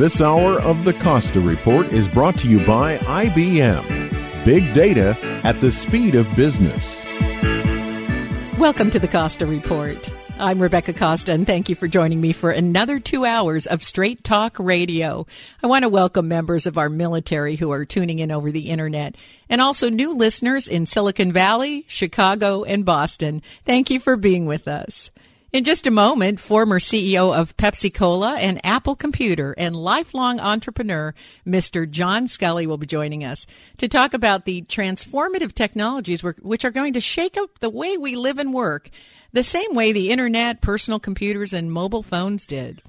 This hour of the Costa Report is brought to you by IBM. Big data at the speed of business. Welcome to the Costa Report. I'm Rebecca Costa, and thank you for joining me for another two hours of Straight Talk Radio. I want to welcome members of our military who are tuning in over the internet, and also new listeners in Silicon Valley, Chicago, and Boston. Thank you for being with us. In just a moment, former CEO of Pepsi Cola and Apple Computer and lifelong entrepreneur, Mr. John Sculley, will be joining us to talk about the transformative technologies which are going to shake up the way we live and work, the same way the internet, personal computers, and mobile phones did.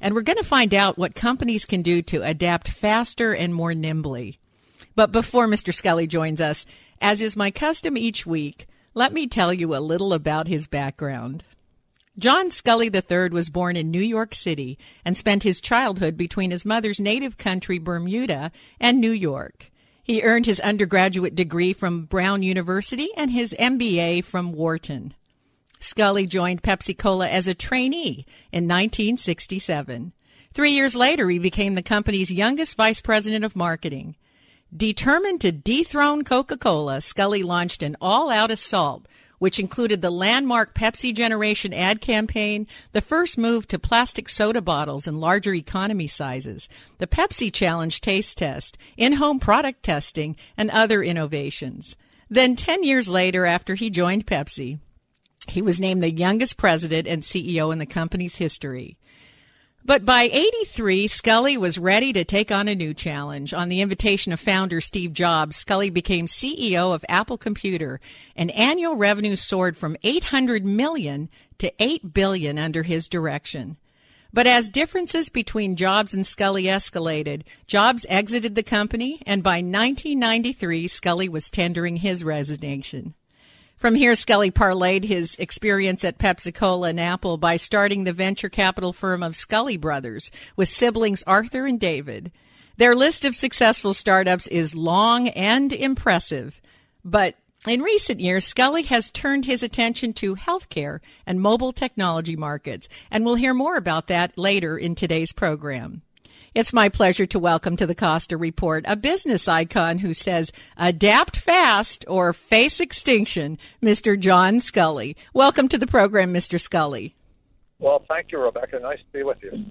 And we're going to find out what companies can do to adapt faster and more nimbly. But before Mr. Sculley joins us, as is my custom each week, let me tell you a little about his background. John Sculley III was born in New York City and spent his childhood between his mother's native country, Bermuda, and New York. He earned his undergraduate degree from Brown University and his MBA from Wharton. Sculley joined Pepsi Cola as a trainee in 1967. Three years later, he became the company's youngest vice president of marketing. Determined to dethrone Coca Cola, Sculley launched an all out assault which included the landmark Pepsi Generation ad campaign, the first move to plastic soda bottles in larger economy sizes, the Pepsi Challenge taste test, in home product testing, and other innovations. Then, 10 years later, after he joined Pepsi, he was named the youngest president and CEO in the company's history. But by 83, Sculley was ready to take on a new challenge. On the invitation of founder Steve Jobs, Sculley became CEO of Apple Computer, and annual revenue soared from 800 million to 8 billion under his direction. But as differences between Jobs and Sculley escalated, Jobs exited the company, and by 1993, Sculley was tendering his resignation. From here, Sculley parlayed his experience at Pepsi Cola and Apple by starting the venture capital firm of Sculley Brothers with siblings Arthur and David. Their list of successful startups is long and impressive, but in recent years, Sculley has turned his attention to healthcare and mobile technology markets, and we'll hear more about that later in today's program. It's my pleasure to welcome to the Costa Report a business icon who says, adapt fast or face extinction, Mr. John Sculley. Welcome to the program, Mr. Sculley. Well, thank you, Rebecca. Nice to be with you.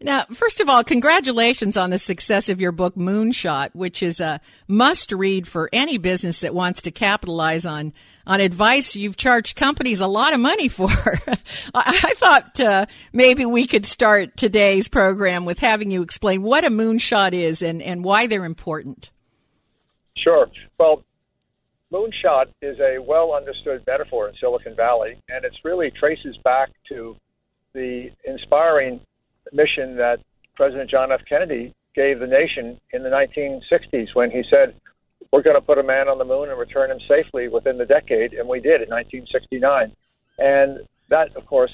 Now, first of all, congratulations on the success of your book, Moonshot, which is a must read for any business that wants to capitalize on, on advice you've charged companies a lot of money for. I, thought uh, maybe we could start today's program with having you explain what a moonshot is and, and why they're important. Sure. Well, moonshot is a well understood metaphor in Silicon Valley, and it really traces back to the inspiring mission that President John F. Kennedy gave the nation in the 1960s when he said, We're going to put a man on the moon and return him safely within the decade. And we did in 1969. And that, of course,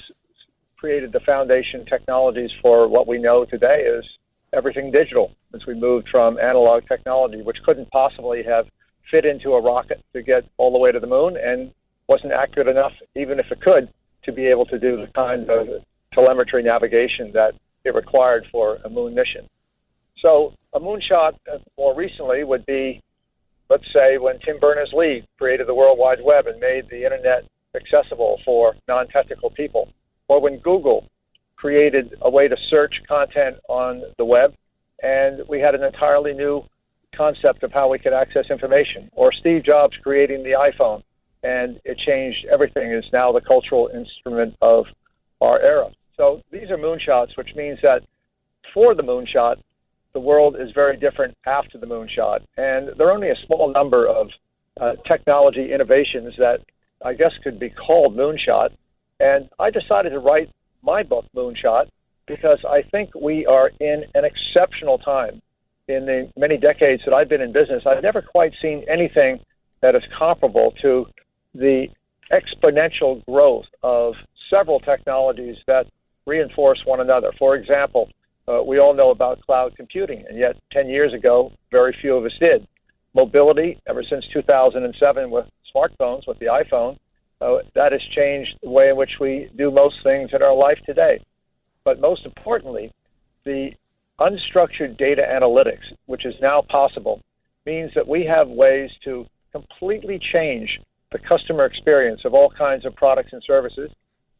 created the foundation technologies for what we know today is everything digital as we moved from analog technology, which couldn't possibly have fit into a rocket to get all the way to the moon and wasn't accurate enough, even if it could, to be able to do the kind of telemetry navigation that it required for a moon mission. So a moonshot uh, more recently would be, let's say, when Tim Berners-Lee created the World Wide Web and made the internet accessible for non-technical people, or when Google created a way to search content on the web, and we had an entirely new concept of how we could access information, or Steve Jobs creating the iPhone, and it changed everything. It's now the cultural instrument of our era. So these are moonshots, which means that for the moonshot, the world is very different after the moonshot. And there are only a small number of uh, technology innovations that I guess could be called moonshot. And I decided to write my book, Moonshot, because I think we are in an exceptional time. In the many decades that I've been in business, I've never quite seen anything that is comparable to the exponential growth of several technologies that reinforce one another. For example, uh, we all know about cloud computing, and yet 10 years ago, very few of us did. Mobility, ever since 2007 with smartphones, with the iPhone, uh, that has changed the way in which we do most things in our life today. But most importantly, the unstructured data analytics, which is now possible, means that we have ways to completely change the customer experience of all kinds of products and services.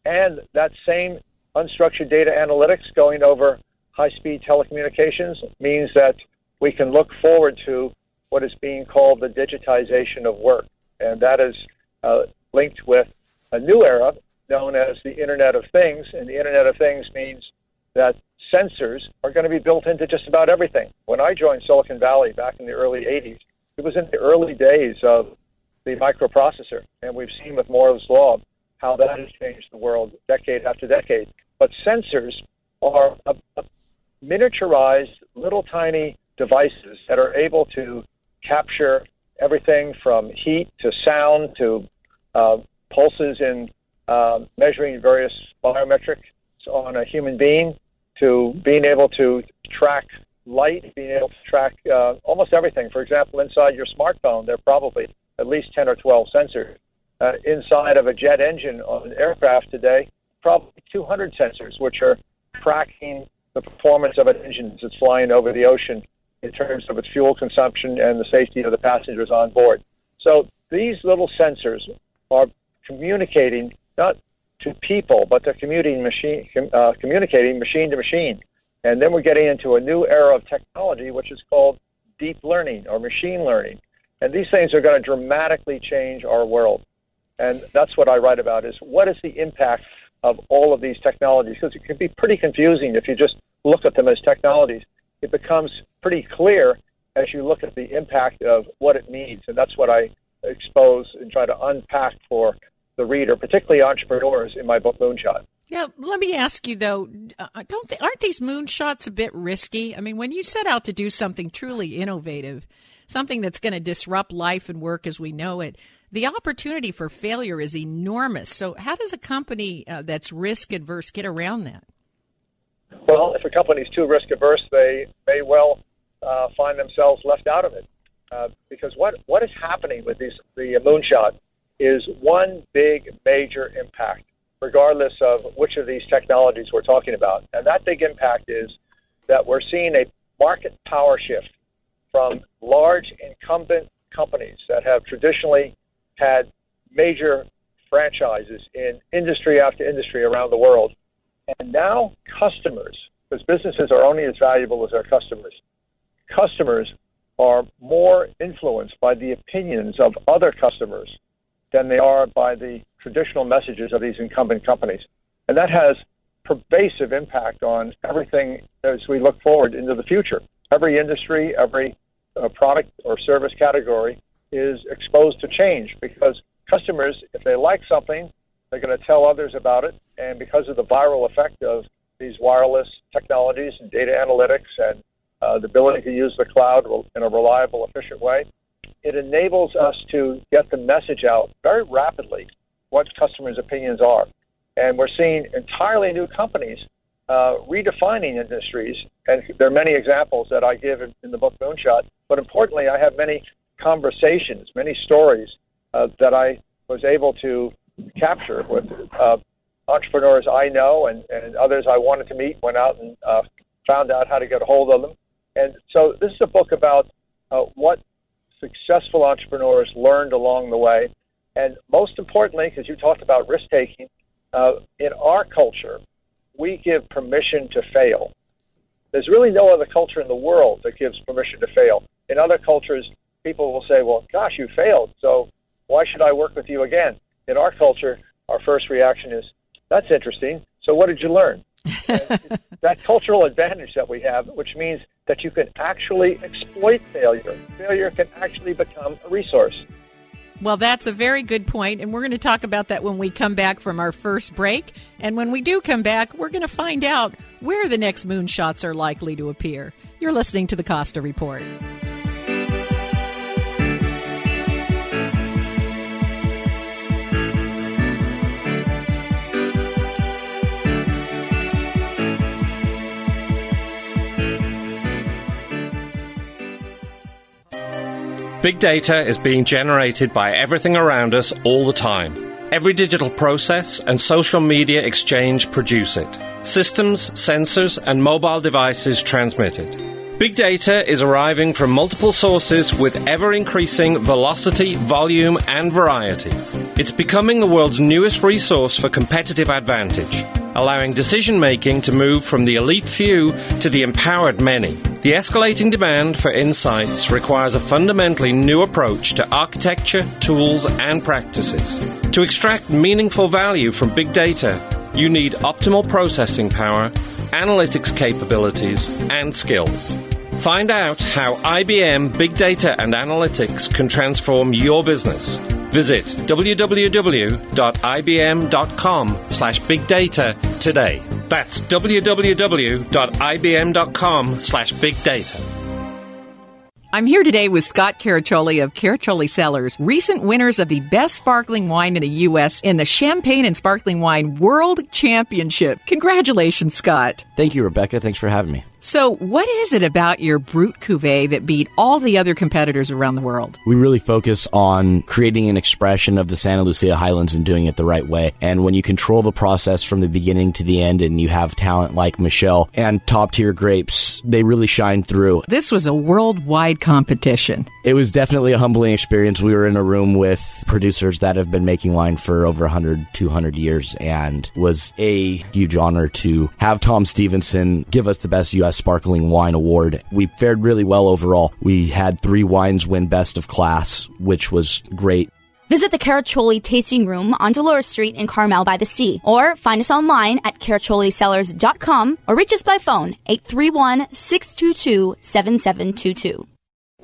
And that same unstructured data analytics going over high speed telecommunications means that we can look forward to what is being called the digitization of work. And that is uh, linked with a new era known as the Internet of Things. And the Internet of Things means that sensors are going to be built into just about everything. When I joined Silicon Valley back in the early 80s, it was in the early days of the microprocessor. And we've seen with Moore's Law how that has changed the world decade after decade. But sensors are a, a miniaturized little tiny devices that are able to capture everything from heat to sound to uh, pulses in uh, measuring various biometrics on a human being to being able to track light, being able to track uh, almost everything. For example, inside your smartphone, there are probably at least 10 or 12 sensors. Uh, inside of a jet engine on an aircraft today, probably 200 sensors, which are tracking the performance of an engine it's flying over the ocean in terms of its fuel consumption and the safety of the passengers on board. So these little sensors are communicating not to people, but they're commuting machine, uh, communicating machine to machine. And then we're getting into a new era of technology, which is called deep learning or machine learning. And these things are going to dramatically change our world. And that's what I write about is what is the impact of all of these technologies? Because it can be pretty confusing if you just look at them as technologies. It becomes pretty clear as you look at the impact of what it means. And that's what I expose and try to unpack for the reader, particularly entrepreneurs, in my book Moonshot. Yeah, let me ask you though, uh, don't they, aren't these moonshots a bit risky? I mean, when you set out to do something truly innovative, something that's going to disrupt life and work as we know it, the opportunity for failure is enormous. So, how does a company uh, that's risk adverse get around that? Well, if a company is too risk averse, they may well uh, find themselves left out of it. Uh, because what, what is happening with these, the moonshot is one big major impact, regardless of which of these technologies we're talking about. And that big impact is that we're seeing a market power shift from large incumbent companies that have traditionally had major franchises in industry after industry around the world. And now customers, because businesses are only as valuable as their customers, customers are more influenced by the opinions of other customers than they are by the traditional messages of these incumbent companies. And that has pervasive impact on everything as we look forward into the future. Every industry, every uh, product or service category is exposed to change because customers, if they like something, they're going to tell others about it. And because of the viral effect of these wireless technologies and data analytics and uh, the ability to use the cloud in a reliable, efficient way, it enables us to get the message out very rapidly what customers' opinions are. And we're seeing entirely new companies uh, redefining industries. And there are many examples that I give in, in the book Moonshot. But importantly, I have many conversations, many stories uh, that I was able to capture with uh, entrepreneurs I know and, and others I wanted to meet, went out and uh, found out how to get a hold of them. And so this is a book about uh, what successful entrepreneurs learned along the way. And most importantly, because you talked about risk taking, uh, in our culture, we give permission to fail. There's really no other culture in the world that gives permission to fail. In other cultures, people will say, well, gosh, you failed, so why should I work with you again? In our culture, our first reaction is, that's interesting. So what did you learn? that cultural advantage that we have, which means that you can actually exploit failure. Failure can actually become a resource. Well, that's a very good point, and we're going to talk about that when we come back from our first break. And when we do come back, we're going to find out where the next moonshots are likely to appear. You're listening to the Costa Report. Big data is being generated by everything around us all the time. Every digital process and social media exchange produce it. Systems, sensors, and mobile devices transmit it. Big data is arriving from multiple sources with ever increasing velocity, volume, and variety. It's becoming the world's newest resource for competitive advantage allowing decision making to move from the elite few to the empowered many. The escalating demand for insights requires a fundamentally new approach to architecture, tools, and practices. To extract meaningful value from big data, you need optimal processing power, analytics capabilities, and skills. Find out how IBM Big Data and Analytics can transform your business Visit www.ibm.com slash big data today. That's www.ibm.com slash big data. I'm here today with Scott Caraccioli of Caraccioli Cellars, recent winners of the best sparkling wine in the U.S. in the Champagne and Sparkling Wine World Championship. Congratulations, Scott. Thank you, Rebecca. Thanks for having me. So, what is it about your Brut Cuvée that beat all the other competitors around the world? We really focus on creating an expression of the Santa Lucia Highlands and doing it the right way. And when you control the process from the beginning to the end and you have talent like Michelle and top tier grapes, they really shine through. This was a worldwide competition. It was definitely a humbling experience. We were in a room with producers that have been making wine for over 100, 200 years and was a huge honor to have Tom Stevenson give us the best U.S. Sparkling Wine Award. We fared really well overall. We had three wines win Best of Class, which was great. Visit the Caraccioli Tasting Room on Dolores Street in Carmel by the Sea, or find us online at caracciolicellars.com or reach us by phone 831 622 7722.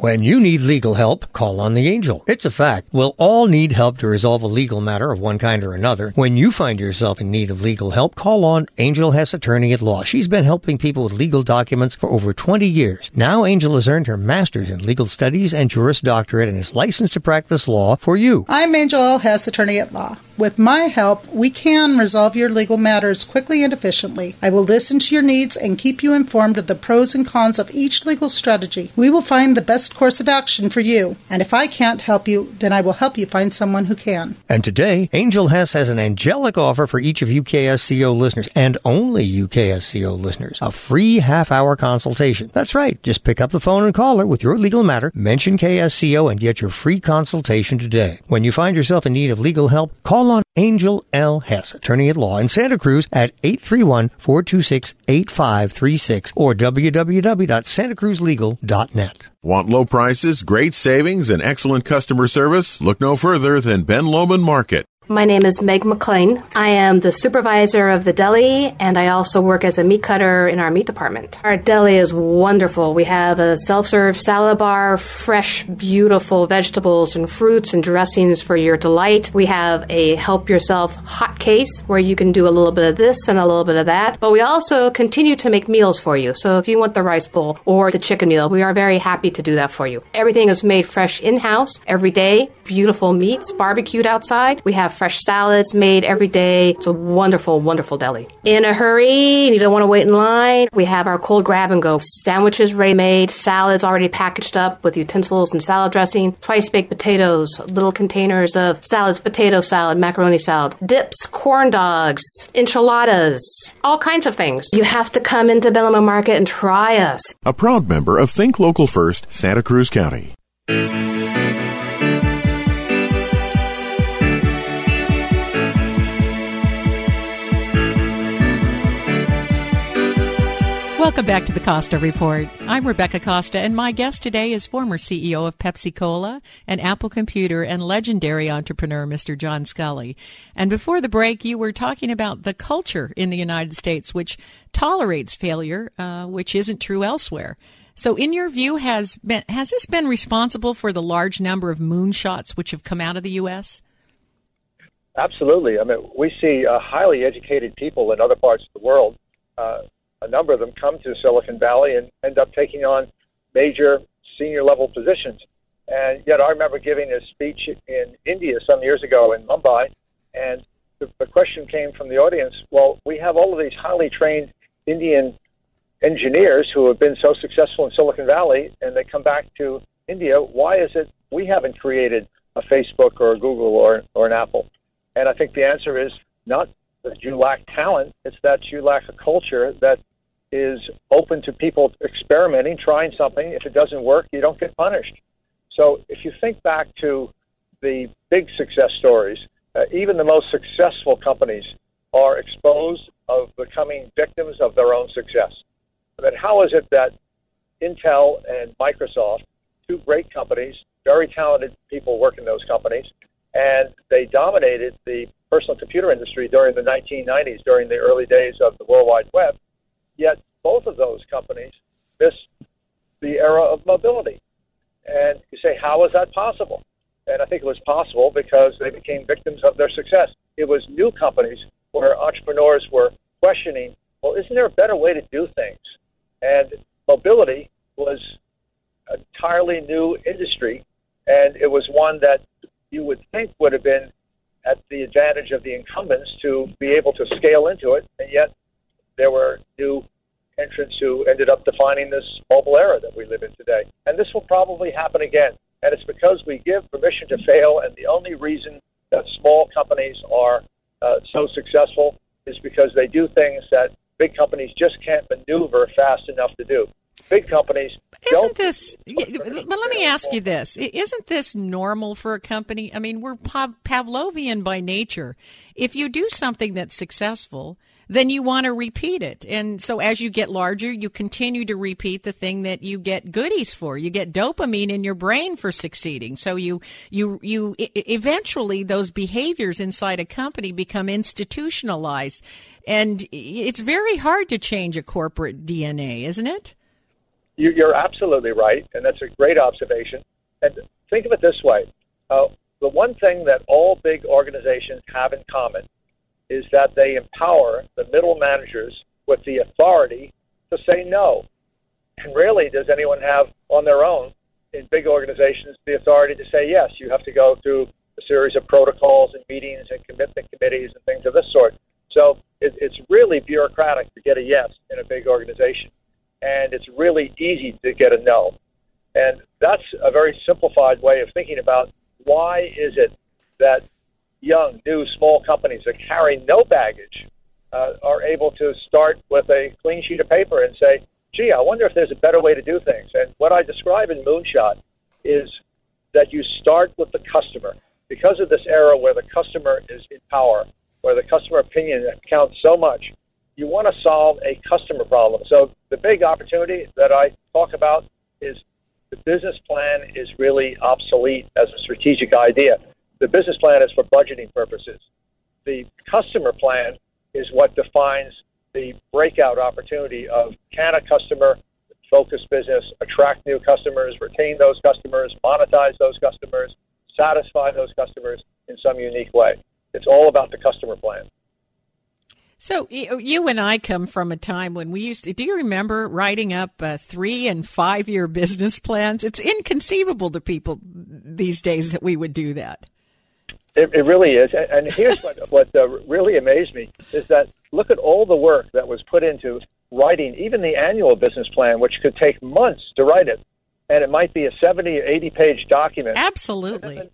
When you need legal help, call on the angel. It's a fact. We'll all need help to resolve a legal matter of one kind or another. When you find yourself in need of legal help, call on Angel Hess Attorney at Law. She's been helping people with legal documents for over 20 years. Now Angel has earned her master's in legal studies and Juris Doctorate and is licensed to practice law for you. I'm Angel Hess Attorney at Law. With my help, we can resolve your legal matters quickly and efficiently. I will listen to your needs and keep you informed of the pros and cons of each legal strategy. We will find the best course of action for you. And if I can't help you, then I will help you find someone who can. And today, Angel Hess has an angelic offer for each of UKSCO listeners and only UKSCO listeners. A free half hour consultation. That's right. Just pick up the phone and call her with your legal matter, mention KSCO, and get your free consultation today. When you find yourself in need of legal help, call on Angel L. Hess, attorney at law in Santa Cruz at 831-426-8536 or www.santacruzlegal.net. Want low prices, great savings, and excellent customer service? Look no further than Ben Lomond Market. My name is Meg McLean. I am the supervisor of the deli, and I also work as a meat cutter in our meat department. Our deli is wonderful. We have a self serve salad bar, fresh, beautiful vegetables and fruits and dressings for your delight. We have a help yourself hot case where you can do a little bit of this and a little bit of that. But we also continue to make meals for you. So if you want the rice bowl or the chicken meal, we are very happy to do that for you. Everything is made fresh in house every day. Beautiful meats, barbecued outside. We have fresh salads made every day. It's a wonderful, wonderful deli. In a hurry, you don't want to wait in line, we have our cold grab and go sandwiches ready made, salads already packaged up with utensils and salad dressing, twice baked potatoes, little containers of salads, potato salad, macaroni salad, dips, corn dogs, enchiladas, all kinds of things. You have to come into Ben Lomond Market and try us. A proud member of Think Local First, Santa Cruz County. Welcome back to the Costa Report. I'm Rebecca Costa, and my guest today is former CEO of Pepsi Cola and Apple Computer and legendary entrepreneur Mr. John Sculley. And before the break, you were talking about the culture in the United States, which tolerates failure, uh, which isn't true elsewhere. So, in your view, has been, has this been responsible for the large number of moonshots which have come out of the U.S.? Absolutely. I mean, we see uh, highly educated people in other parts of the world. Uh, a number of them come to Silicon Valley and end up taking on major senior level positions. And yet, I remember giving a speech in India some years ago in Mumbai, and the, the question came from the audience well, we have all of these highly trained Indian engineers who have been so successful in Silicon Valley, and they come back to India. Why is it we haven't created a Facebook or a Google or, or an Apple? And I think the answer is not that you lack talent, it's that you lack a culture that is open to people experimenting, trying something. If it doesn't work, you don't get punished. So if you think back to the big success stories, uh, even the most successful companies are exposed of becoming victims of their own success. But how is it that Intel and Microsoft, two great companies, very talented people work in those companies, and they dominated the personal computer industry during the 1990s, during the early days of the World Wide Web, Yet both of those companies missed the era of mobility. And you say, how is that possible? And I think it was possible because they became victims of their success. It was new companies where entrepreneurs were questioning, well, isn't there a better way to do things? And mobility was an entirely new industry, and it was one that you would think would have been at the advantage of the incumbents to be able to scale into it, and yet there were new entrants who ended up defining this mobile era that we live in today. And this will probably happen again. And it's because we give permission to fail, and the only reason that small companies are uh, so successful is because they do things that big companies just can't maneuver fast enough to do. Big companies isn't this but let me ask you this isn't this normal for a company i mean we're pavlovian by nature if you do something that's successful then you want to repeat it. And so as you get larger, you continue to repeat the thing that you get goodies for. You get dopamine in your brain for succeeding. So you, you, you, eventually those behaviors inside a company become institutionalized. And it's very hard to change a corporate DNA, isn't it? You're absolutely right. And that's a great observation. And think of it this way. Uh, the one thing that all big organizations have in common is that they empower the middle managers with the authority to say no. And rarely does anyone have on their own in big organizations the authority to say yes. You have to go through a series of protocols and meetings and commitment committees and things of this sort. So it, it's really bureaucratic to get a yes in a big organization. And it's really easy to get a no. And that's a very simplified way of thinking about why is it that young, new, small companies that carry no baggage uh, are able to start with a clean sheet of paper and say, gee, I wonder if there's a better way to do things. And what I describe in Moonshot is that you start with the customer. Because of this era where the customer is in power, where the customer opinion counts so much, you want to solve a customer problem. So the big opportunity that I talk about is the business plan is really obsolete as a strategic idea. The business plan is for budgeting purposes. The customer plan is what defines the breakout opportunity of can a customer focus business attract new customers, retain those customers, monetize those customers, satisfy those customers in some unique way. It's all about the customer plan. So you and I come from a time when we used to. Do you remember writing up uh, three and five year business plans? It's inconceivable to people these days that we would do that. It, it really is. And here's what, what uh, really amazed me is that look at all the work that was put into writing even the annual business plan, which could take months to write it. And it might be a 70 or 80 page document. Absolutely. And then,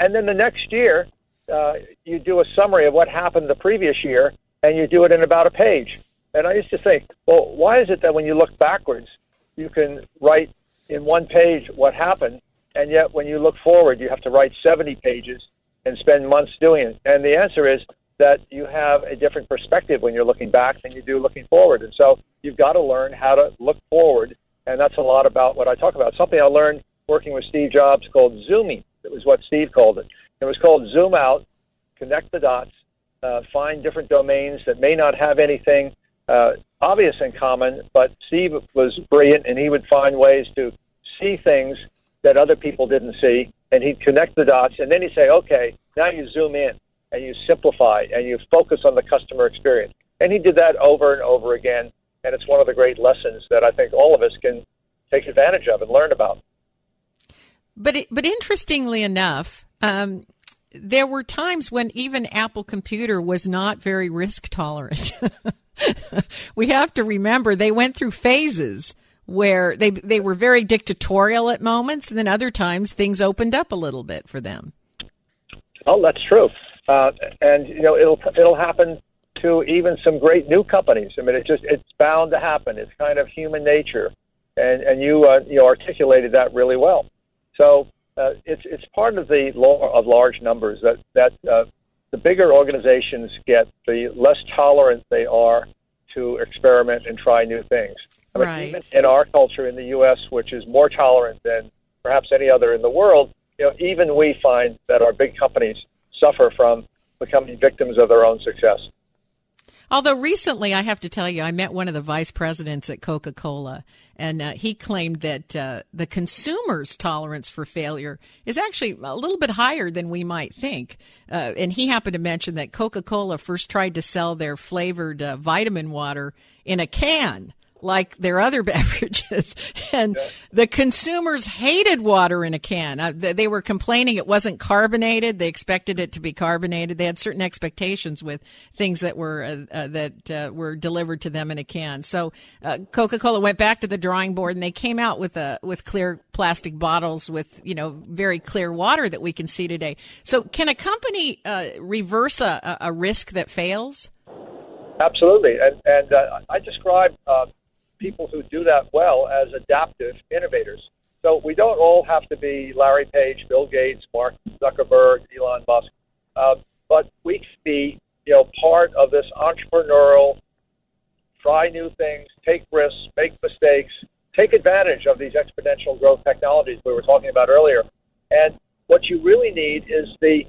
and then the next year, uh, you do a summary of what happened the previous year, and you do it in about a page. And I used to think, well, why is it that when you look backwards, you can write in one page what happened, and yet when you look forward, you have to write 70 pages and spend months doing it? And the answer is that you have a different perspective when you're looking back than you do looking forward. And so you've got to learn how to look forward. And that's a lot about what I talk about. Something I learned working with Steve Jobs called zooming. It was what Steve called it. It was called zoom out, connect the dots, uh, find different domains that may not have anything uh, obvious in common, but Steve was brilliant and he would find ways to see things that other people didn't see, and he'd connect the dots, and then he'd say, okay, now you zoom in and you simplify and you focus on the customer experience. And he did that over and over again, and it's one of the great lessons that I think all of us can take advantage of and learn about. But but interestingly enough, um, there were times when even Apple Computer was not very risk tolerant. we have to remember they went through phases where they they were very dictatorial at moments, and then other times things opened up a little bit for them. Oh, that's true, uh, and you know it'll it'll happen to even some great new companies. I mean, it just it's bound to happen. It's kind of human nature, and and you uh, you articulated that really well. So uh, it's it's part of the law of large numbers that that uh, the bigger organizations get, the less tolerant they are to experiment and try new things. I mean, right. even in our culture in the U.S., which is more tolerant than perhaps any other in the world, you know, even we find that our big companies suffer from becoming victims of their own success. Although recently, I have to tell you, I met one of the vice presidents at Coca Cola, and uh, he claimed that uh, the consumer's tolerance for failure is actually a little bit higher than we might think. Uh, and he happened to mention that Coca Cola first tried to sell their flavored uh, vitamin water in a can like their other beverages. And yeah. the consumers hated water in a can. Uh, they were complaining it wasn't carbonated. They expected it to be carbonated. They had certain expectations with things that were uh, uh, that uh, were delivered to them in a can. So uh, Coca-Cola went back to the drawing board and they came out with a with clear plastic bottles with you know very clear water that we can see today. So can a company uh, reverse a, a risk that fails? Absolutely, and and I describe people who do that well as adaptive innovators. So we don't all have to be Larry Page, Bill Gates, Mark Zuckerberg, Elon Musk, uh, but we can be, you know, part of this entrepreneurial, try new things, take risks, make mistakes, take advantage of these exponential growth technologies we were talking about earlier. And what you really need is the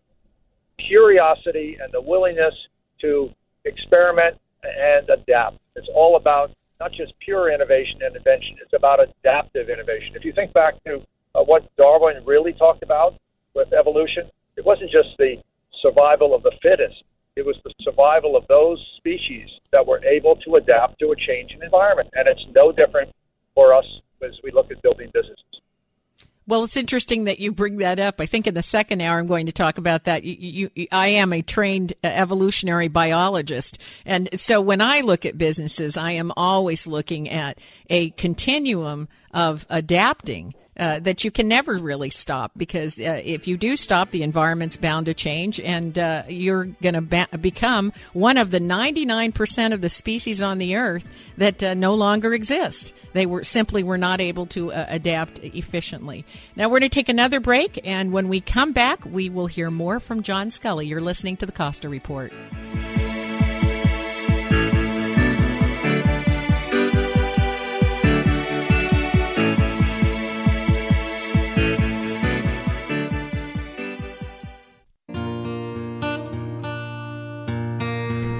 curiosity and the willingness to experiment and adapt. It's all about not just pure innovation and invention, it's about adaptive innovation. If you think back to uh, what Darwin really talked about with evolution, it wasn't just the survival of the fittest, it was the survival of those species that were able to adapt to a changing environment. And it's no different for us as we look at building businesses. Well, it's interesting that you bring that up. I think in the second hour I'm going to talk about that. You, you, I am a trained uh, evolutionary biologist, and so when I look at businesses, I am always looking at a continuum of adapting uh, that you can never really stop because uh, if you do stop, the environment's bound to change, and uh, you're going to ba- become one of the 99% of the species on the Earth that uh, no longer exist. They were simply were not able to uh, adapt efficiently. Now we're going to take another break, and when we come back, we will hear more from John Sculley. You're listening to the Costa Report.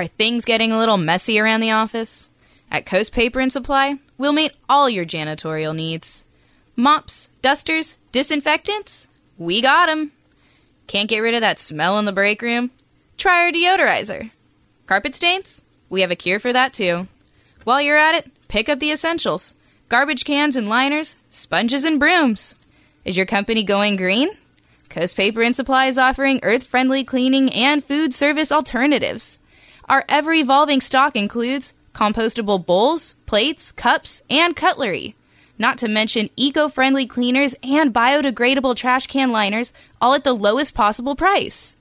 Are things getting a little messy around the office? At Coast Paper and Supply, we'll meet all your janitorial needs. Mops, dusters, disinfectants? We got 'em. Can't get rid of that smell in the break room? Try our deodorizer. Carpet stains? We have a cure for that too. While you're at it, pick up the essentials garbage cans and liners, sponges and brooms. Is your company going green? Coast Paper and Supply is offering earth friendly cleaning and food service alternatives. Our ever evolving stock includes compostable bowls, plates, cups, and cutlery. Not to mention eco friendly cleaners and biodegradable trash can liners, all at the lowest possible price.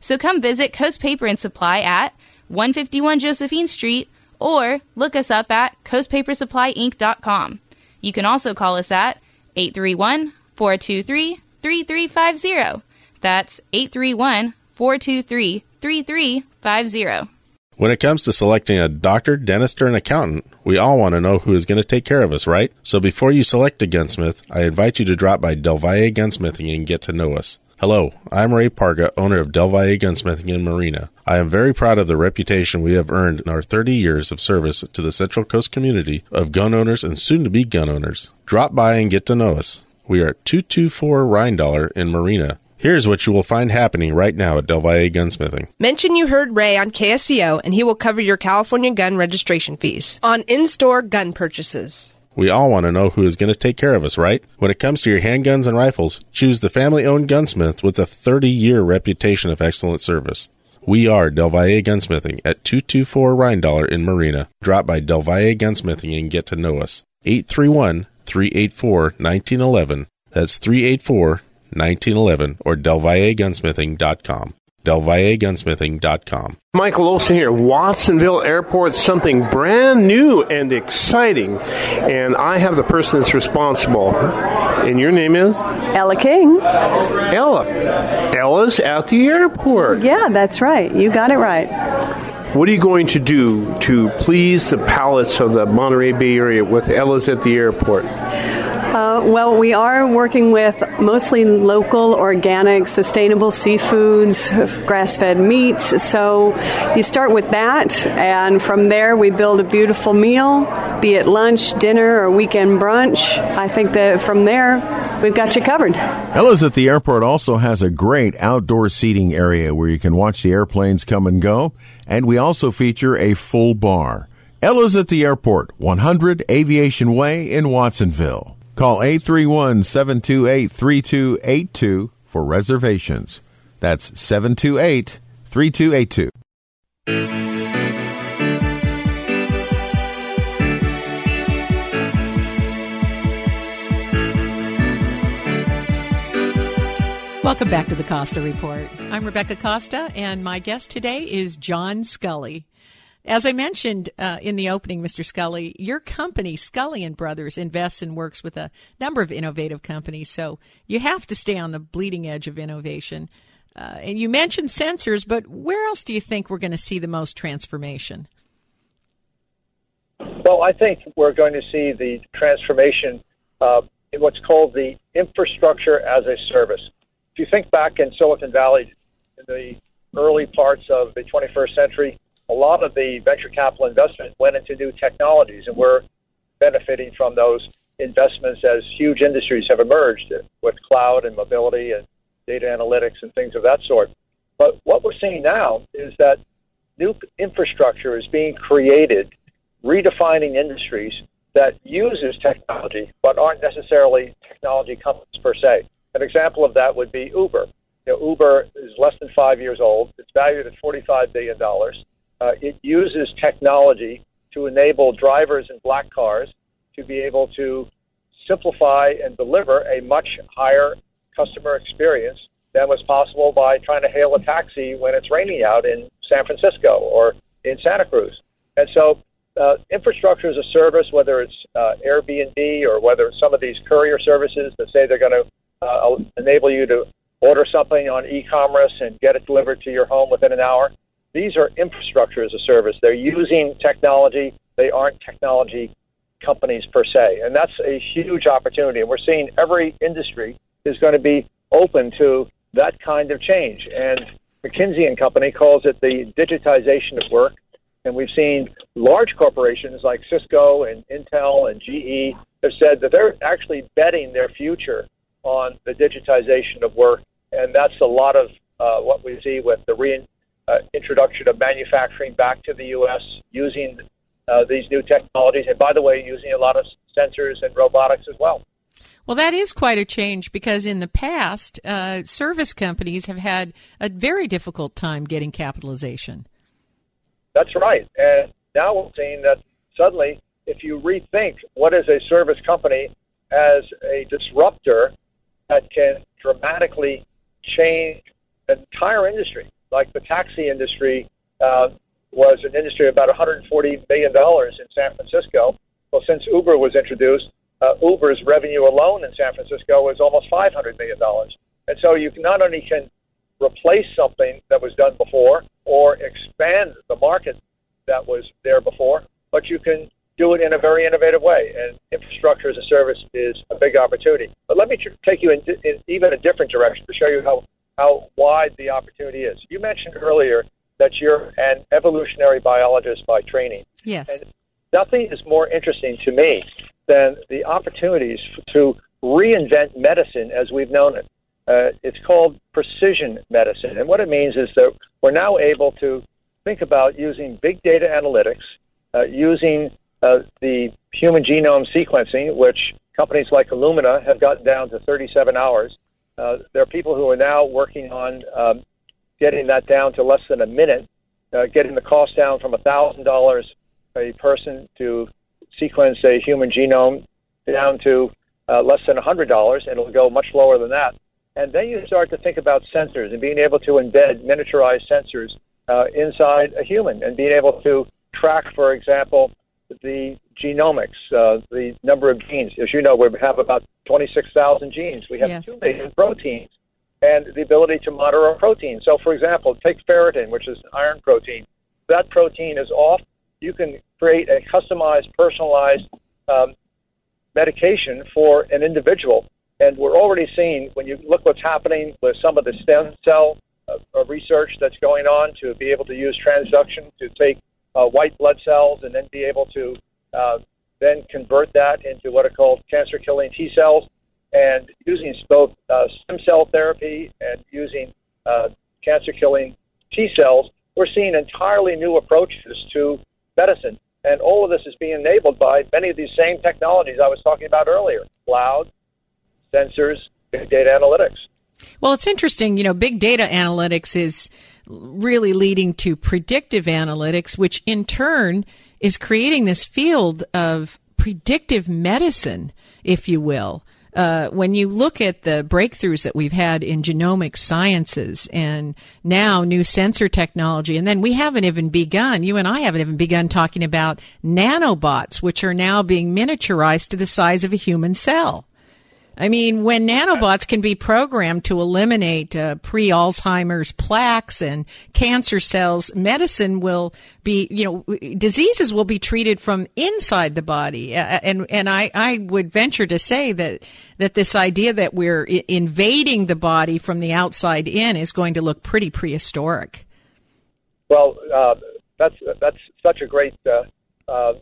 So come visit Coast Paper and Supply at 151 Josephine Street or look us up at coastpapersupplyinc.com. You can also call us at 831 423 3350. That's 831 423 3350. When it comes to selecting a doctor, dentist, or an accountant, we all want to know who is going to take care of us, right? So before you select a gunsmith, I invite you to drop by Del Valle Gunsmithing and get to know us. Hello, I'm Ray Parga, owner of Del Valle Gunsmithing in Marina. I am very proud of the reputation we have earned in our 30 years of service to the Central Coast community of gun owners and soon to be gun owners. Drop by and get to know us. We are at 224 Reindollar in Marina. Here's what you will find happening right now at Del Valle Gunsmithing. Mention you heard Ray on KSCO and he will cover your California gun registration fees on in-store gun purchases. We all want to know who is going to take care of us, right? When it comes to your handguns and rifles, choose the family owned gunsmith with a 30 year reputation of excellent service. We are Del Valle Gunsmithing at 224 Reindollar in Marina. Drop by Del Valle Gunsmithing and get to know us. 831 384 1911. That's 384 1911 or delvallegunsmithing.com. DelValleGunsmithing.com. Michael Olson here. Watsonville Airport, something brand new and exciting. And I have the person that's responsible. And your name is? Ella King. Ella. Ella's at the airport. Yeah, that's right. You got it right. What are you going to do to please the palates of the Monterey Bay Area with Ella's at the airport? Uh, well, we are working with mostly local, organic, sustainable seafoods, grass fed meats. So you start with that, and from there we build a beautiful meal, be it lunch, dinner, or weekend brunch. I think that from there we've got you covered. Ella's at the airport also has a great outdoor seating area where you can watch the airplanes come and go, and we also feature a full bar. Ella's at the airport, 100 Aviation Way in Watsonville. Call 831 728 3282 for reservations. That's 728 3282. Welcome back to the Costa Report. I'm Rebecca Costa, and my guest today is John Sculley. As I mentioned uh, in the opening, Mr. Sculley, your company, Sculley and Brothers, invests and works with a number of innovative companies. So you have to stay on the bleeding edge of innovation. Uh, and you mentioned sensors, but where else do you think we're going to see the most transformation? Well, I think we're going to see the transformation uh, in what's called the infrastructure as a service. If you think back in Silicon Valley in the early parts of the 21st century, a lot of the venture capital investment went into new technologies, and we're benefiting from those investments as huge industries have emerged with cloud and mobility and data analytics and things of that sort. But what we're seeing now is that new infrastructure is being created, redefining industries that uses technology but aren't necessarily technology companies per se. An example of that would be Uber. You know, Uber is less than five years old. It's valued at $45 billion. Uh, it uses technology to enable drivers in black cars to be able to simplify and deliver a much higher customer experience than was possible by trying to hail a taxi when it's raining out in San Francisco or in Santa Cruz. And so, uh, infrastructure as a service, whether it's uh, Airbnb or whether it's some of these courier services that say they're going to uh, enable you to order something on e-commerce and get it delivered to your home within an hour. These are infrastructure as a service. They're using technology. They aren't technology companies per se, and that's a huge opportunity. And we're seeing every industry is going to be open to that kind of change. And McKinsey and Company calls it the digitization of work. And we've seen large corporations like Cisco and Intel and GE have said that they're actually betting their future on the digitization of work. And that's a lot of uh, what we see with the reintroduction uh, introduction of manufacturing back to the U.S. using uh, these new technologies. And by the way, using a lot of sensors and robotics as well. Well, that is quite a change because in the past, uh, service companies have had a very difficult time getting capitalization. That's right. And now we're seeing that suddenly, if you rethink what is a service company as a disruptor that can dramatically change an entire industry, like the taxi industry uh, was an industry of about $140 billion in San Francisco. Well, since Uber was introduced, uh, Uber's revenue alone in San Francisco is almost $500 million. And so you not only can replace something that was done before or expand the market that was there before, but you can do it in a very innovative way. And infrastructure as a service is a big opportunity. But let me tr- take you in, in even a different direction to show you how, how wide the opportunity is. You mentioned earlier that you're an evolutionary biologist by training. Yes. And nothing is more interesting to me than the opportunities to reinvent medicine as we've known it. Uh, it's called precision medicine. And what it means is that we're now able to think about using big data analytics, uh, using uh, the human genome sequencing, which companies like Illumina have gotten down to 37 hours. Uh, there are people who are now working on um, getting that down to less than a minute, uh, getting the cost down from $1,000 a person to sequence a human genome down to uh, less than $100, and it'll go much lower than that. And then you start to think about sensors and being able to embed miniaturized sensors uh, inside a human and being able to track, for example, the genomics, uh, the number of genes. As you know, we have about 26,000 genes. We have yes. 2 million proteins and the ability to monitor a protein. So, for example, take ferritin, which is an iron protein. That protein is off you can create a customized, personalized um, medication for an individual. And we're already seeing when you look what's happening with some of the stem cell uh, research that's going on to be able to use transduction to take uh, white blood cells and then be able to uh, then convert that into what are called cancer killing T cells. And using both uh, stem cell therapy and using uh, cancer killing T cells, we're seeing entirely new approaches to medicine. And all of this is being enabled by many of these same technologies I was talking about earlier cloud, sensors, big data analytics. Well, it's interesting. You know, big data analytics is really leading to predictive analytics, which in turn is creating this field of predictive medicine, if you will uh, when you look at the breakthroughs that we've had in genomic sciences and now new sensor technology, and then we haven't even begun, you and I haven't even begun talking about nanobots, which are now being miniaturized to the size of a human cell. I mean, when nanobots can be programmed to eliminate uh, pre Alzheimer's plaques and cancer cells, medicine will be, you know, diseases will be treated from inside the body. And and I, I would venture to say that that this idea that we're invading the body from the outside in is going to look pretty prehistoric. Well, uh, that's that's such a great uh, uh,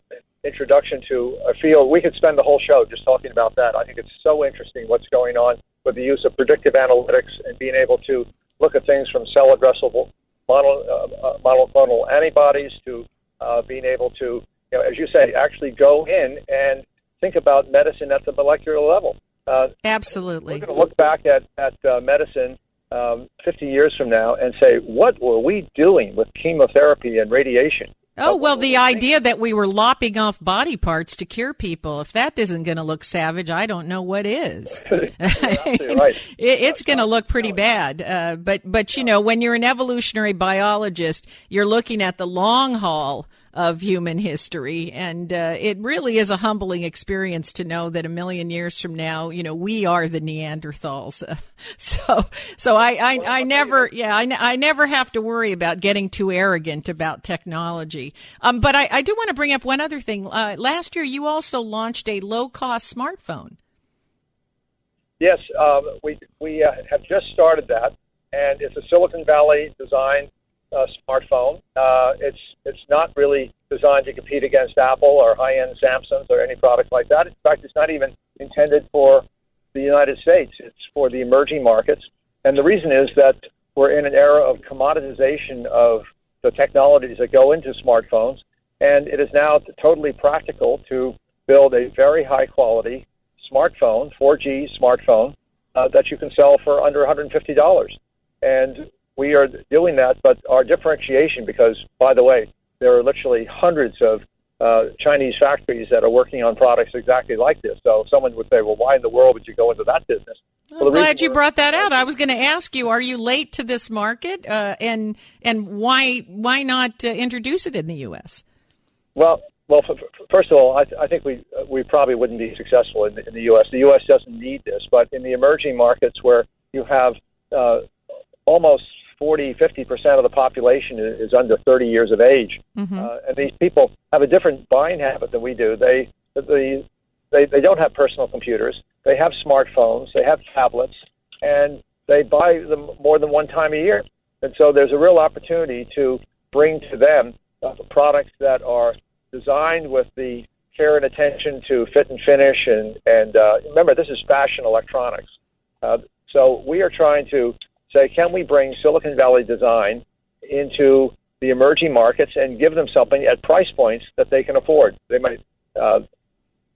introduction to a field. We could spend the whole show just talking about that. I think it's so interesting what's going on with the use of predictive analytics and being able to look at things from cell addressable mono, uh, uh, monoclonal antibodies to uh, being able to, you know, as you say, actually go in and think about medicine at the molecular level. Uh, Absolutely. We're going to look back at, at uh, medicine um, 50 years from now and say, what were we doing with chemotherapy and radiation? Oh, well, the idea that we were lopping off body parts to cure people, if that isn't going to look savage, I don't know what is. right. it, it's going to look pretty bad. Uh, but, but, you know, when you're an evolutionary biologist, you're looking at the long haul of human history. And uh, it really is a humbling experience to know that a million years from now, you know, we are the Neanderthals. so, so I, I, I never, yeah, I, I never have to worry about getting too arrogant about technology. Um, but I, I do want to bring up one other thing. Uh, last year, you also launched a low cost smartphone. Yes, um, we we uh, have just started that, and it's a Silicon Valley designed uh, smartphone. Uh, it's it's not really designed to compete against Apple or high-end Samsungs or any product like that. In fact, it's not even intended for the United States. It's for the emerging markets. And the reason is that we're in an era of commoditization of the technologies that go into smartphones, and it is now totally practical to build a very high quality smartphone, 4G smartphone, uh, that you can sell for under $150. And we are doing that, but our differentiation, because by the way, there are literally hundreds of uh, Chinese factories that are working on products exactly like this. So someone would say, well, why in the world would you go into that business? I'm glad you brought that out. I was going to ask you: Are you late to this market, uh, and and why why not uh, introduce it in the U.S.? Well, well, f- f- first of all, I, th- I think we uh, we probably wouldn't be successful in the, in the U.S. The U.S. doesn't need this, but in the emerging markets where you have uh, almost 40, 50 percent of the population is, under 30 years of age, Mm-hmm. uh, and these people have a different buying habit than we do. They they they, they don't have personal computers. They have smartphones. They have tablets, and they buy them more than one time a year. And so there's a real opportunity to bring to them uh, products that are designed with the care and attention to fit and finish. And, and uh, remember, this is fashion electronics. Uh, so we are trying to say, can we bring Silicon Valley design into the emerging markets and give them something at price points that they can afford? They might uh,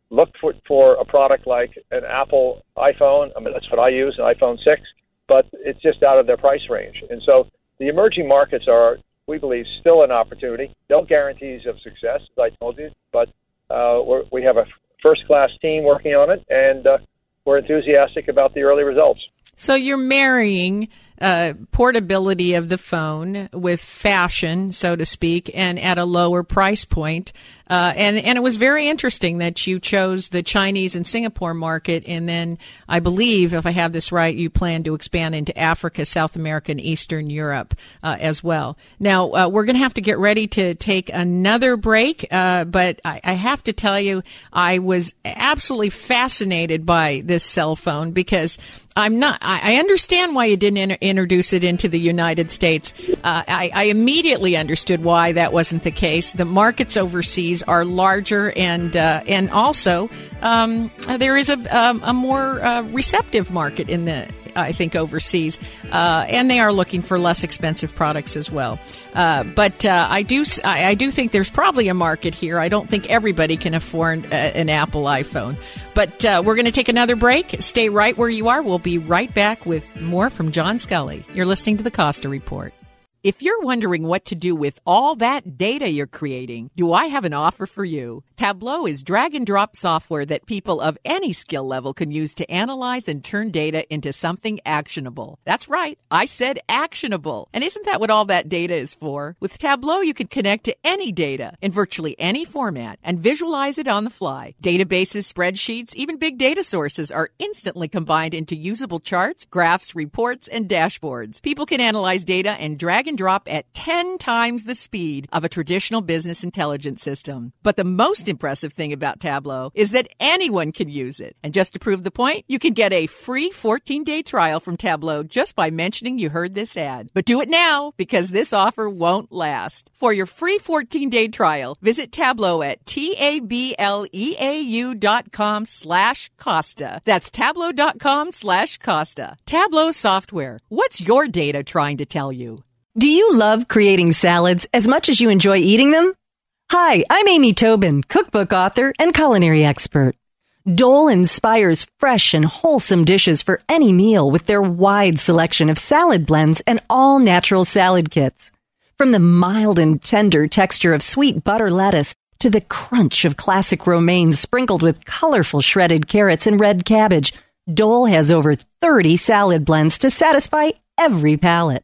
look for, for a product like an Apple iPhone. I mean, that's what I use, an iPhone 6, but it's just out of their price range. And so the emerging markets are, we believe, still an opportunity. No guarantees of success, as I told you, but uh, we have a first class team working on it, and uh, we're enthusiastic about the early results. So you're marrying uh, portability of the phone with fashion, so to speak, and at a lower price point. Uh, and and it was very interesting that you chose the Chinese and Singapore market, and then I believe, if I have this right, you plan to expand into Africa, South America, and Eastern Europe uh, as well. Now uh, we're going to have to get ready to take another break, uh, but I, I have to tell you, I was absolutely fascinated by this cell phone because I'm not. I, understand why you didn't introduce it into the United States. Uh, I, I immediately understood why that wasn't the case. The markets overseas are larger, and uh, and also um, there is a um, a more uh, receptive market in the I think overseas, uh, and they are looking for less expensive products as well. Uh, but uh, I do I, I do think there's probably a market here. I don't think everybody can afford a, an Apple iPhone. But uh, we're going to take another break. Stay right where you are. We'll be right back with more from John Sculley. You're listening to the Costa Report. If you're wondering what to do with all that data you're creating, do I have an offer for you? Tableau is drag and drop software that people of any skill level can use to analyze and turn data into something actionable. That's right. I said actionable. And isn't that what all that data is for? With Tableau, you can connect to any data in virtually any format and visualize it on the fly. Databases, spreadsheets, even big data sources are instantly combined into usable charts, graphs, reports, and dashboards. People can analyze data and drag and drop at 10 times the speed of a traditional business intelligence system. But the most impressive thing about Tableau is that anyone can use it. And just to prove the point, you can get a free 14 day trial from Tableau just by mentioning you heard this ad. But do it now because this offer won't last. For your free 14 day trial, visit Tableau at T-A-B-L-E-A-U dot com slash Costa. That's tableau.com slash Costa. Tableau software. What's your data trying to tell you? Do you love creating salads as much as you enjoy eating them? Hi, I'm Amy Tobin, cookbook author and culinary expert. Dole inspires fresh and wholesome dishes for any meal with their wide selection of salad blends and all natural salad kits. From the mild and tender texture of sweet butter lettuce to the crunch of classic romaine sprinkled with colorful shredded carrots and red cabbage, Dole has over 30 salad blends to satisfy every palate.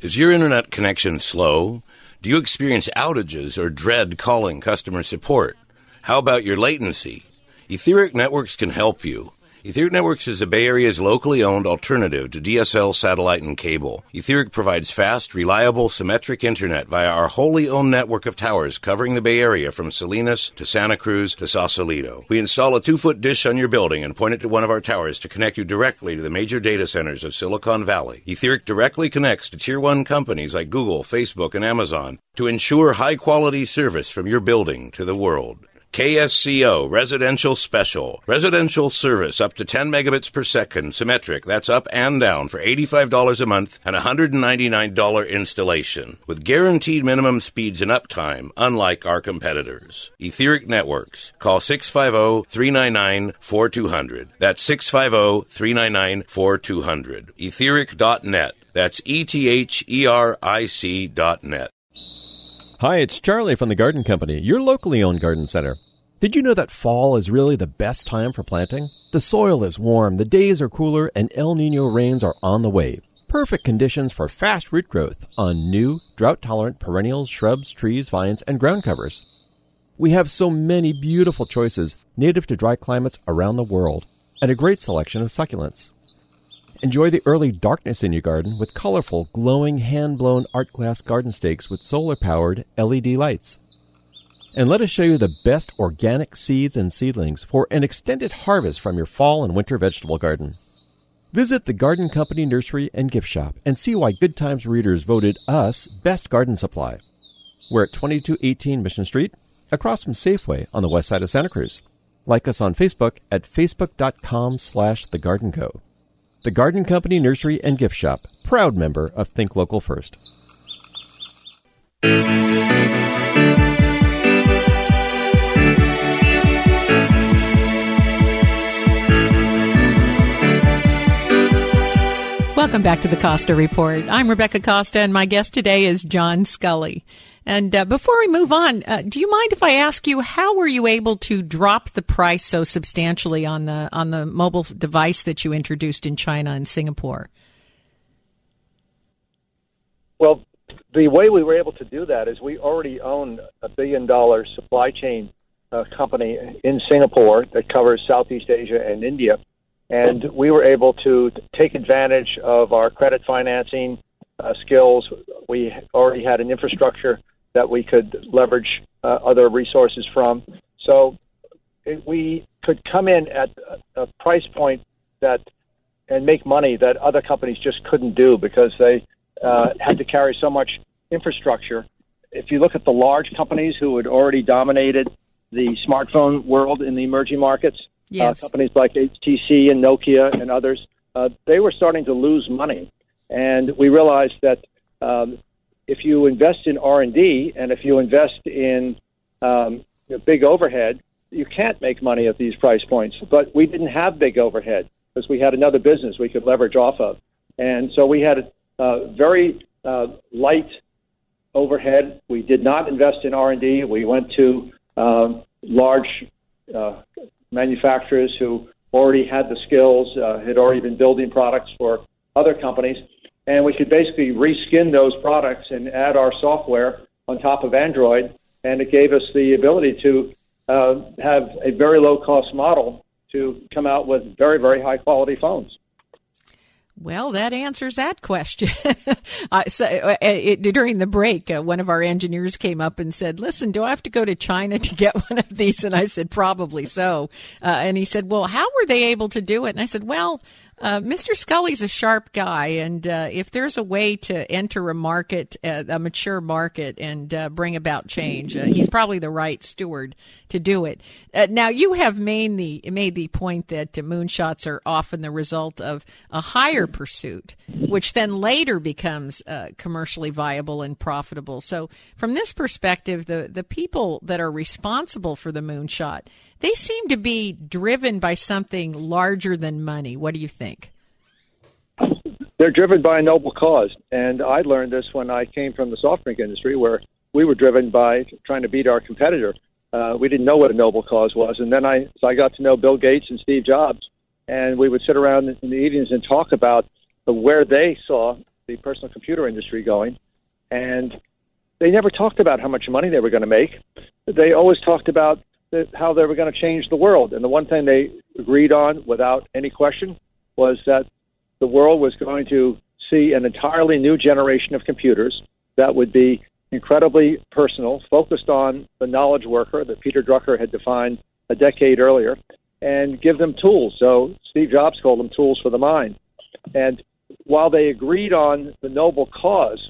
Is your internet connection slow? Do you experience outages or dread calling customer support? How about your latency? Etheric Networks can help you. Etheric Networks is the Bay Area's locally owned alternative to DSL satellite and cable. Etheric provides fast, reliable, symmetric internet via our wholly owned network of towers covering the Bay Area from Salinas to Santa Cruz to Sausalito. We install a two foot dish on your building and point it to one of our towers to connect you directly to the major data centers of Silicon Valley. Etheric directly connects to tier one companies like Google, Facebook, and Amazon to ensure high quality service from your building to the world. KSCO Residential Special. Residential service up to 10 megabits per second, symmetric. That's up and down for $85 a month and $199 installation. With guaranteed minimum speeds and uptime, unlike our competitors. Etheric Networks. Call 650-399-4200. That's 650-399-4200. Etheric.net. That's E-T-H-E-R-I-C dot net. Hi, it's Charlie from the Garden Company, your locally owned garden center. Did you know that fall is really the best time for planting? The soil is warm, the days are cooler, and El Nino rains are on the way. Perfect conditions for fast root growth on new, drought tolerant perennials, shrubs, trees, vines, and ground covers. We have so many beautiful choices native to dry climates around the world, and a great selection of succulents. Enjoy the early darkness in your garden with colorful, glowing, hand blown art glass garden stakes with solar powered LED lights. And let us show you the best organic seeds and seedlings for an extended harvest from your fall and winter vegetable garden. Visit the Garden Company Nursery and Gift Shop and see why Good Times readers voted us Best Garden Supply. We're at 2218 Mission Street, across from Safeway on the west side of Santa Cruz. Like us on Facebook at facebook.com slash The Garden Co. The Garden Company Nursery and Gift Shop, proud member of Think Local First. Welcome back to the Costa Report. I'm Rebecca Costa, and my guest today is John Sculley. And uh, before we move on, uh, do you mind if I ask you how were you able to drop the price so substantially on the on the mobile device that you introduced in China and Singapore? Well, the way we were able to do that is we already own a billion dollar supply chain uh, company in Singapore that covers Southeast Asia and India. And we were able to take advantage of our credit financing uh, skills. We already had an infrastructure that we could leverage uh, other resources from. So it, we could come in at a, a price point that and make money that other companies just couldn't do because they uh, had to carry so much infrastructure. If you look at the large companies who had already dominated the smartphone world in the emerging markets, Yes. uh, companies like HTC and Nokia and others, uh, they were starting to lose money, and we realized that um, if you invest in R and D and if you invest in um, you know, big overhead, you can't make money at these price points. But we didn't have big overhead because we had another business we could leverage off of, and so we had a very uh, light overhead. We did not invest in R and D. We went to um, large uh, manufacturers who already had the skills, uh, had already been building products for other companies, and we could basically reskin those products and add our software on top of Android, and it gave us the ability to uh, have a very low cost model to come out with very, very high quality phones. Well, that answers that question. uh, so, uh, it, during the break, uh, one of our engineers came up and said, "Listen, do I have to go to China to get one of these?" And I said, "Probably so." Uh, and he said, "Well, how were they able to do it?" And I said, "Well." Uh, Mr. Sculley's a sharp guy, and uh, if there's a way to enter a market, uh, a mature market, and uh, bring about change, uh, he's probably the right steward to do it. Uh, now, you have made the made the point that moonshots are often the result of a higher pursuit, which then later becomes commercially viable and profitable. So, from this perspective, the the people that are responsible for the moonshot they seem to be driven by something larger than money. What do you think? They're driven by a noble cause. And I learned this when I came from the soft drink industry, where we were driven by trying to beat our competitor. Uh, we didn't know what a noble cause was. And then I, so I got to know Bill Gates and Steve Jobs. And we would sit around in the evenings and talk about where they saw the personal computer industry going. And they never talked about how much money they were going to make. They always talked about the, how they were going to change the world. And the one thing they agreed on without any question was that the world was going to see an entirely new generation of computers that would be incredibly personal, focused on the knowledge worker that Peter Drucker had defined a decade earlier, and give them tools. So Steve Jobs called them tools for the mind. And while they agreed on the noble cause,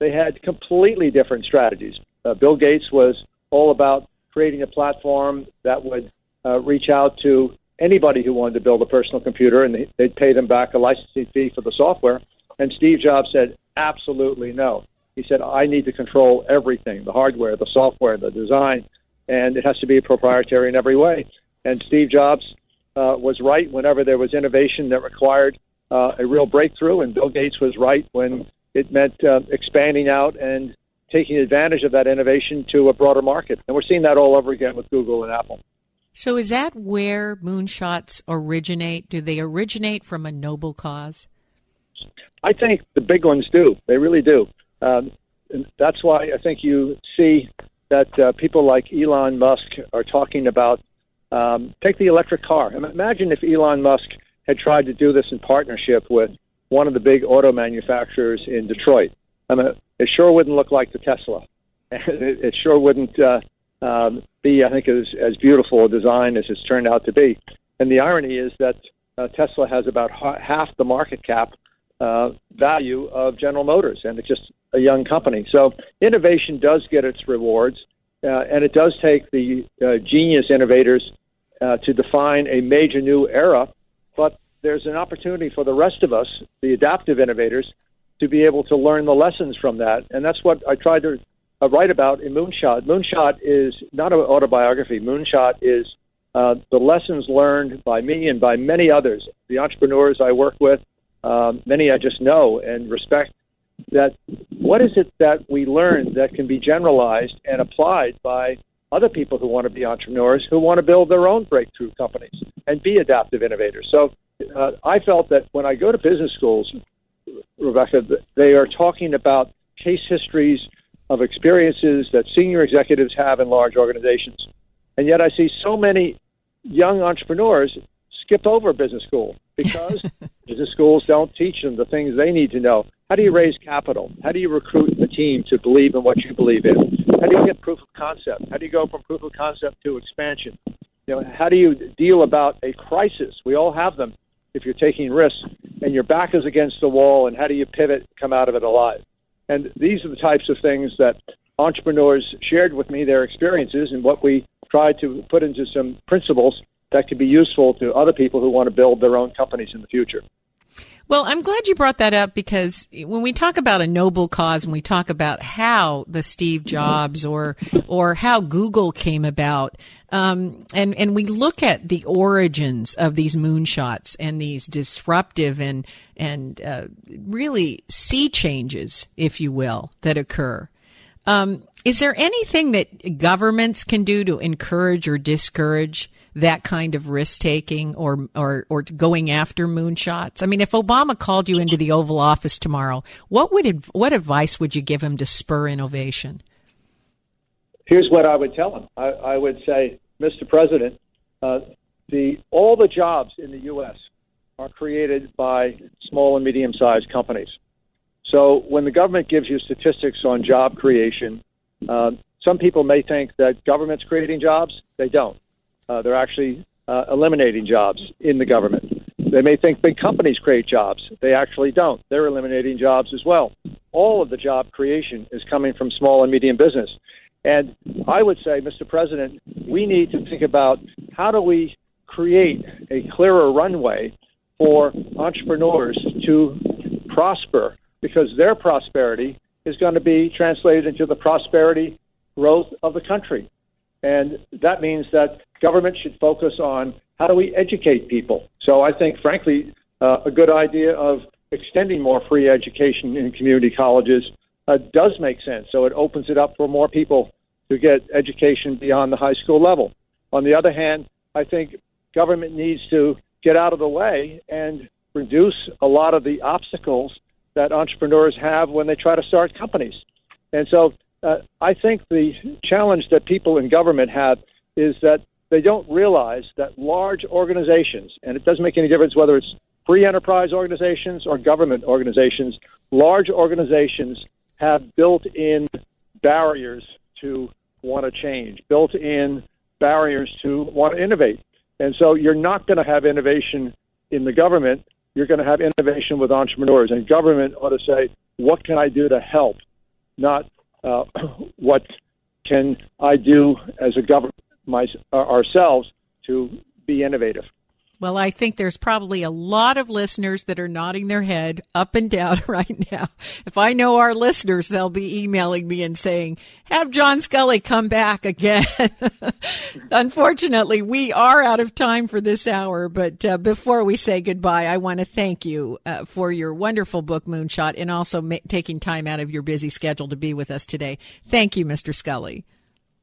they had completely different strategies. Uh, Bill Gates was all about creating a platform that would uh, reach out to anybody who wanted to build a personal computer, and they'd pay them back a licensing fee for the software. And Steve Jobs said, absolutely no. He said, I need to control everything the hardware, the software, the design, and it has to be proprietary in every way. And Steve Jobs uh, was right whenever there was innovation that required uh, a real breakthrough, and Bill Gates was right when it meant uh, expanding out and taking advantage of that innovation to a broader market. And we're seeing that all over again with Google and Apple. So, is that where moonshots originate? Do they originate from a noble cause? I think the big ones do. They really do. Um, and that's why I think you see that uh, people like Elon Musk are talking about um, take the electric car. Imagine if Elon Musk had tried to do this in partnership with one of the big auto manufacturers in Detroit. I mean, it sure wouldn't look like the Tesla. it, it sure wouldn't uh, um, be, I think, as, as beautiful a design as it's turned out to be. And the irony is that uh, Tesla has about ha- half the market cap uh, value of General Motors, and it's just a young company. So innovation does get its rewards, uh, and it does take the uh, genius innovators uh, to define a major new era. But there's an opportunity for the rest of us, the adaptive innovators, to be able to learn the lessons from that. And that's what I tried to uh, write about in Moonshot. Moonshot is not an autobiography. Moonshot is uh, the lessons learned by me and by many others, the entrepreneurs I work with, um, many I just know and respect. That what is it that we learn that can be generalized and applied by other people who want to be entrepreneurs, who want to build their own breakthrough companies and be adaptive innovators. So uh, I felt that when I go to business schools, Rebecca, they are talking about case histories of experiences that senior executives have in large organizations. And yet I see so many young entrepreneurs skip over business school because business schools don't teach them the things they need to know. How do you raise capital? How do you recruit a team to believe in what you believe in? How do you get proof of concept? How do you go from proof of concept to expansion? You know, how do you deal about a crisis? We all have them if you're taking risks and your back is against the wall and how do you pivot come out of it alive? And these are the types of things that entrepreneurs shared with me their experiences and what we tried to put into some principles that could be useful to other people who want to build their own companies in the future. Well, I'm glad you brought that up because when we talk about a noble cause and we talk about how the Steve Jobs or or how Google came about, um, and and we look at the origins of these moonshots and these disruptive and and uh, really sea changes, if you will, that occur. Um, is there anything that governments can do to encourage or discourage that kind of risk taking or, or, or going after moonshots? I mean, if Obama called you into the Oval Office tomorrow, what would, what advice would you give him to spur innovation? Here's what I would tell him. I, I would say, Mr. President, uh, the, all the jobs in the U.S. are created by small and medium sized companies. So when the government gives you statistics on job creation, uh, some people may think that government's creating jobs. They don't. Uh, they're actually uh, eliminating jobs in the government. They may think big companies create jobs. They actually don't. They're eliminating jobs as well. All of the job creation is coming from small and medium business. And I would say, Mr. President, we need to think about how do we create a clearer runway for entrepreneurs to prosper because their prosperity is going to be translated into the prosperity growth of the country. And that means that government should focus on how do we educate people. So I think, frankly, uh, a good idea of extending more free education in community colleges uh, does make sense. So it opens it up for more people to get education beyond the high school level. On the other hand, I think government needs to get out of the way and reduce a lot of the obstacles that entrepreneurs have when they try to start companies. And so uh, I think the challenge that people in government have is that they don't realize that large organizations, and it doesn't make any difference whether it's free enterprise organizations or government organizations, large organizations have built in barriers to want to change, built in barriers to want to innovate. And so you're not going to have innovation in the government. You're going to have innovation with entrepreneurs. And government ought to say, what can I do to help? Not uh, what can I do as a government my, uh, ourselves to be innovative. Well, I think there's probably a lot of listeners that are nodding their head up and down right now. If I know our listeners, they'll be emailing me and saying, have John Sculley come back again. Unfortunately, we are out of time for this hour. But uh, before we say goodbye, I want to thank you uh, for your wonderful book, Moonshot, and also ma- taking time out of your busy schedule to be with us today. Thank you, Mr. Sculley.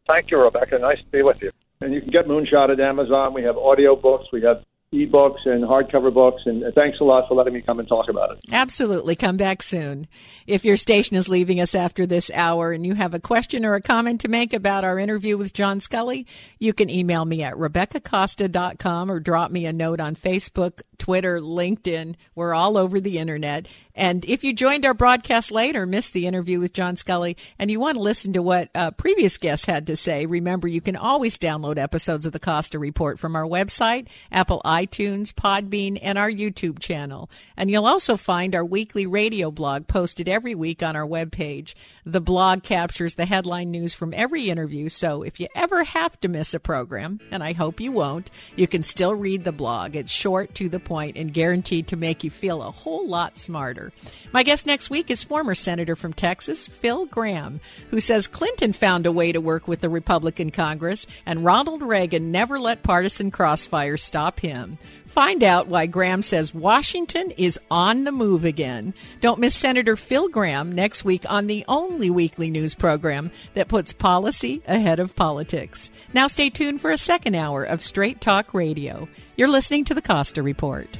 Thank you, Rebecca. Nice to be with you. And you can get Moonshot at Amazon. We have audio books. We have ebooks and hardcover books. And uh, thanks a lot for letting me come and talk about it. Absolutely. Come back soon. If your station is leaving us after this hour and you have a question or a comment to make about our interview with John Sculley, you can email me at RebeccaCosta.com or drop me a note on Facebook, Twitter, LinkedIn. We're all over the internet. And if you joined our broadcast late or missed the interview with John Sculley and you want to listen to what uh, previous guests had to say, remember you can always download episodes of the Costa Report from our website, Apple iTunes, Podbean, and our YouTube channel. And you'll also find our weekly radio blog posted every week on our webpage. The blog captures the headline news from every interview, so if you ever have to miss a program, and I hope you won't, you can still read the blog. It's short, to the point, and guaranteed to make you feel a whole lot smarter. My guest next week is former Senator from Texas, Phil Gramm, who says Clinton found a way to work with the Republican Congress, and Ronald Reagan never let partisan crossfire stop him. Find out why Gramm says Washington is on the move again. Don't miss Senator Phil Gramm next week on the only weekly news program that puts policy ahead of politics. Now stay tuned for a second hour of Straight Talk Radio. You're listening to the Costa Report.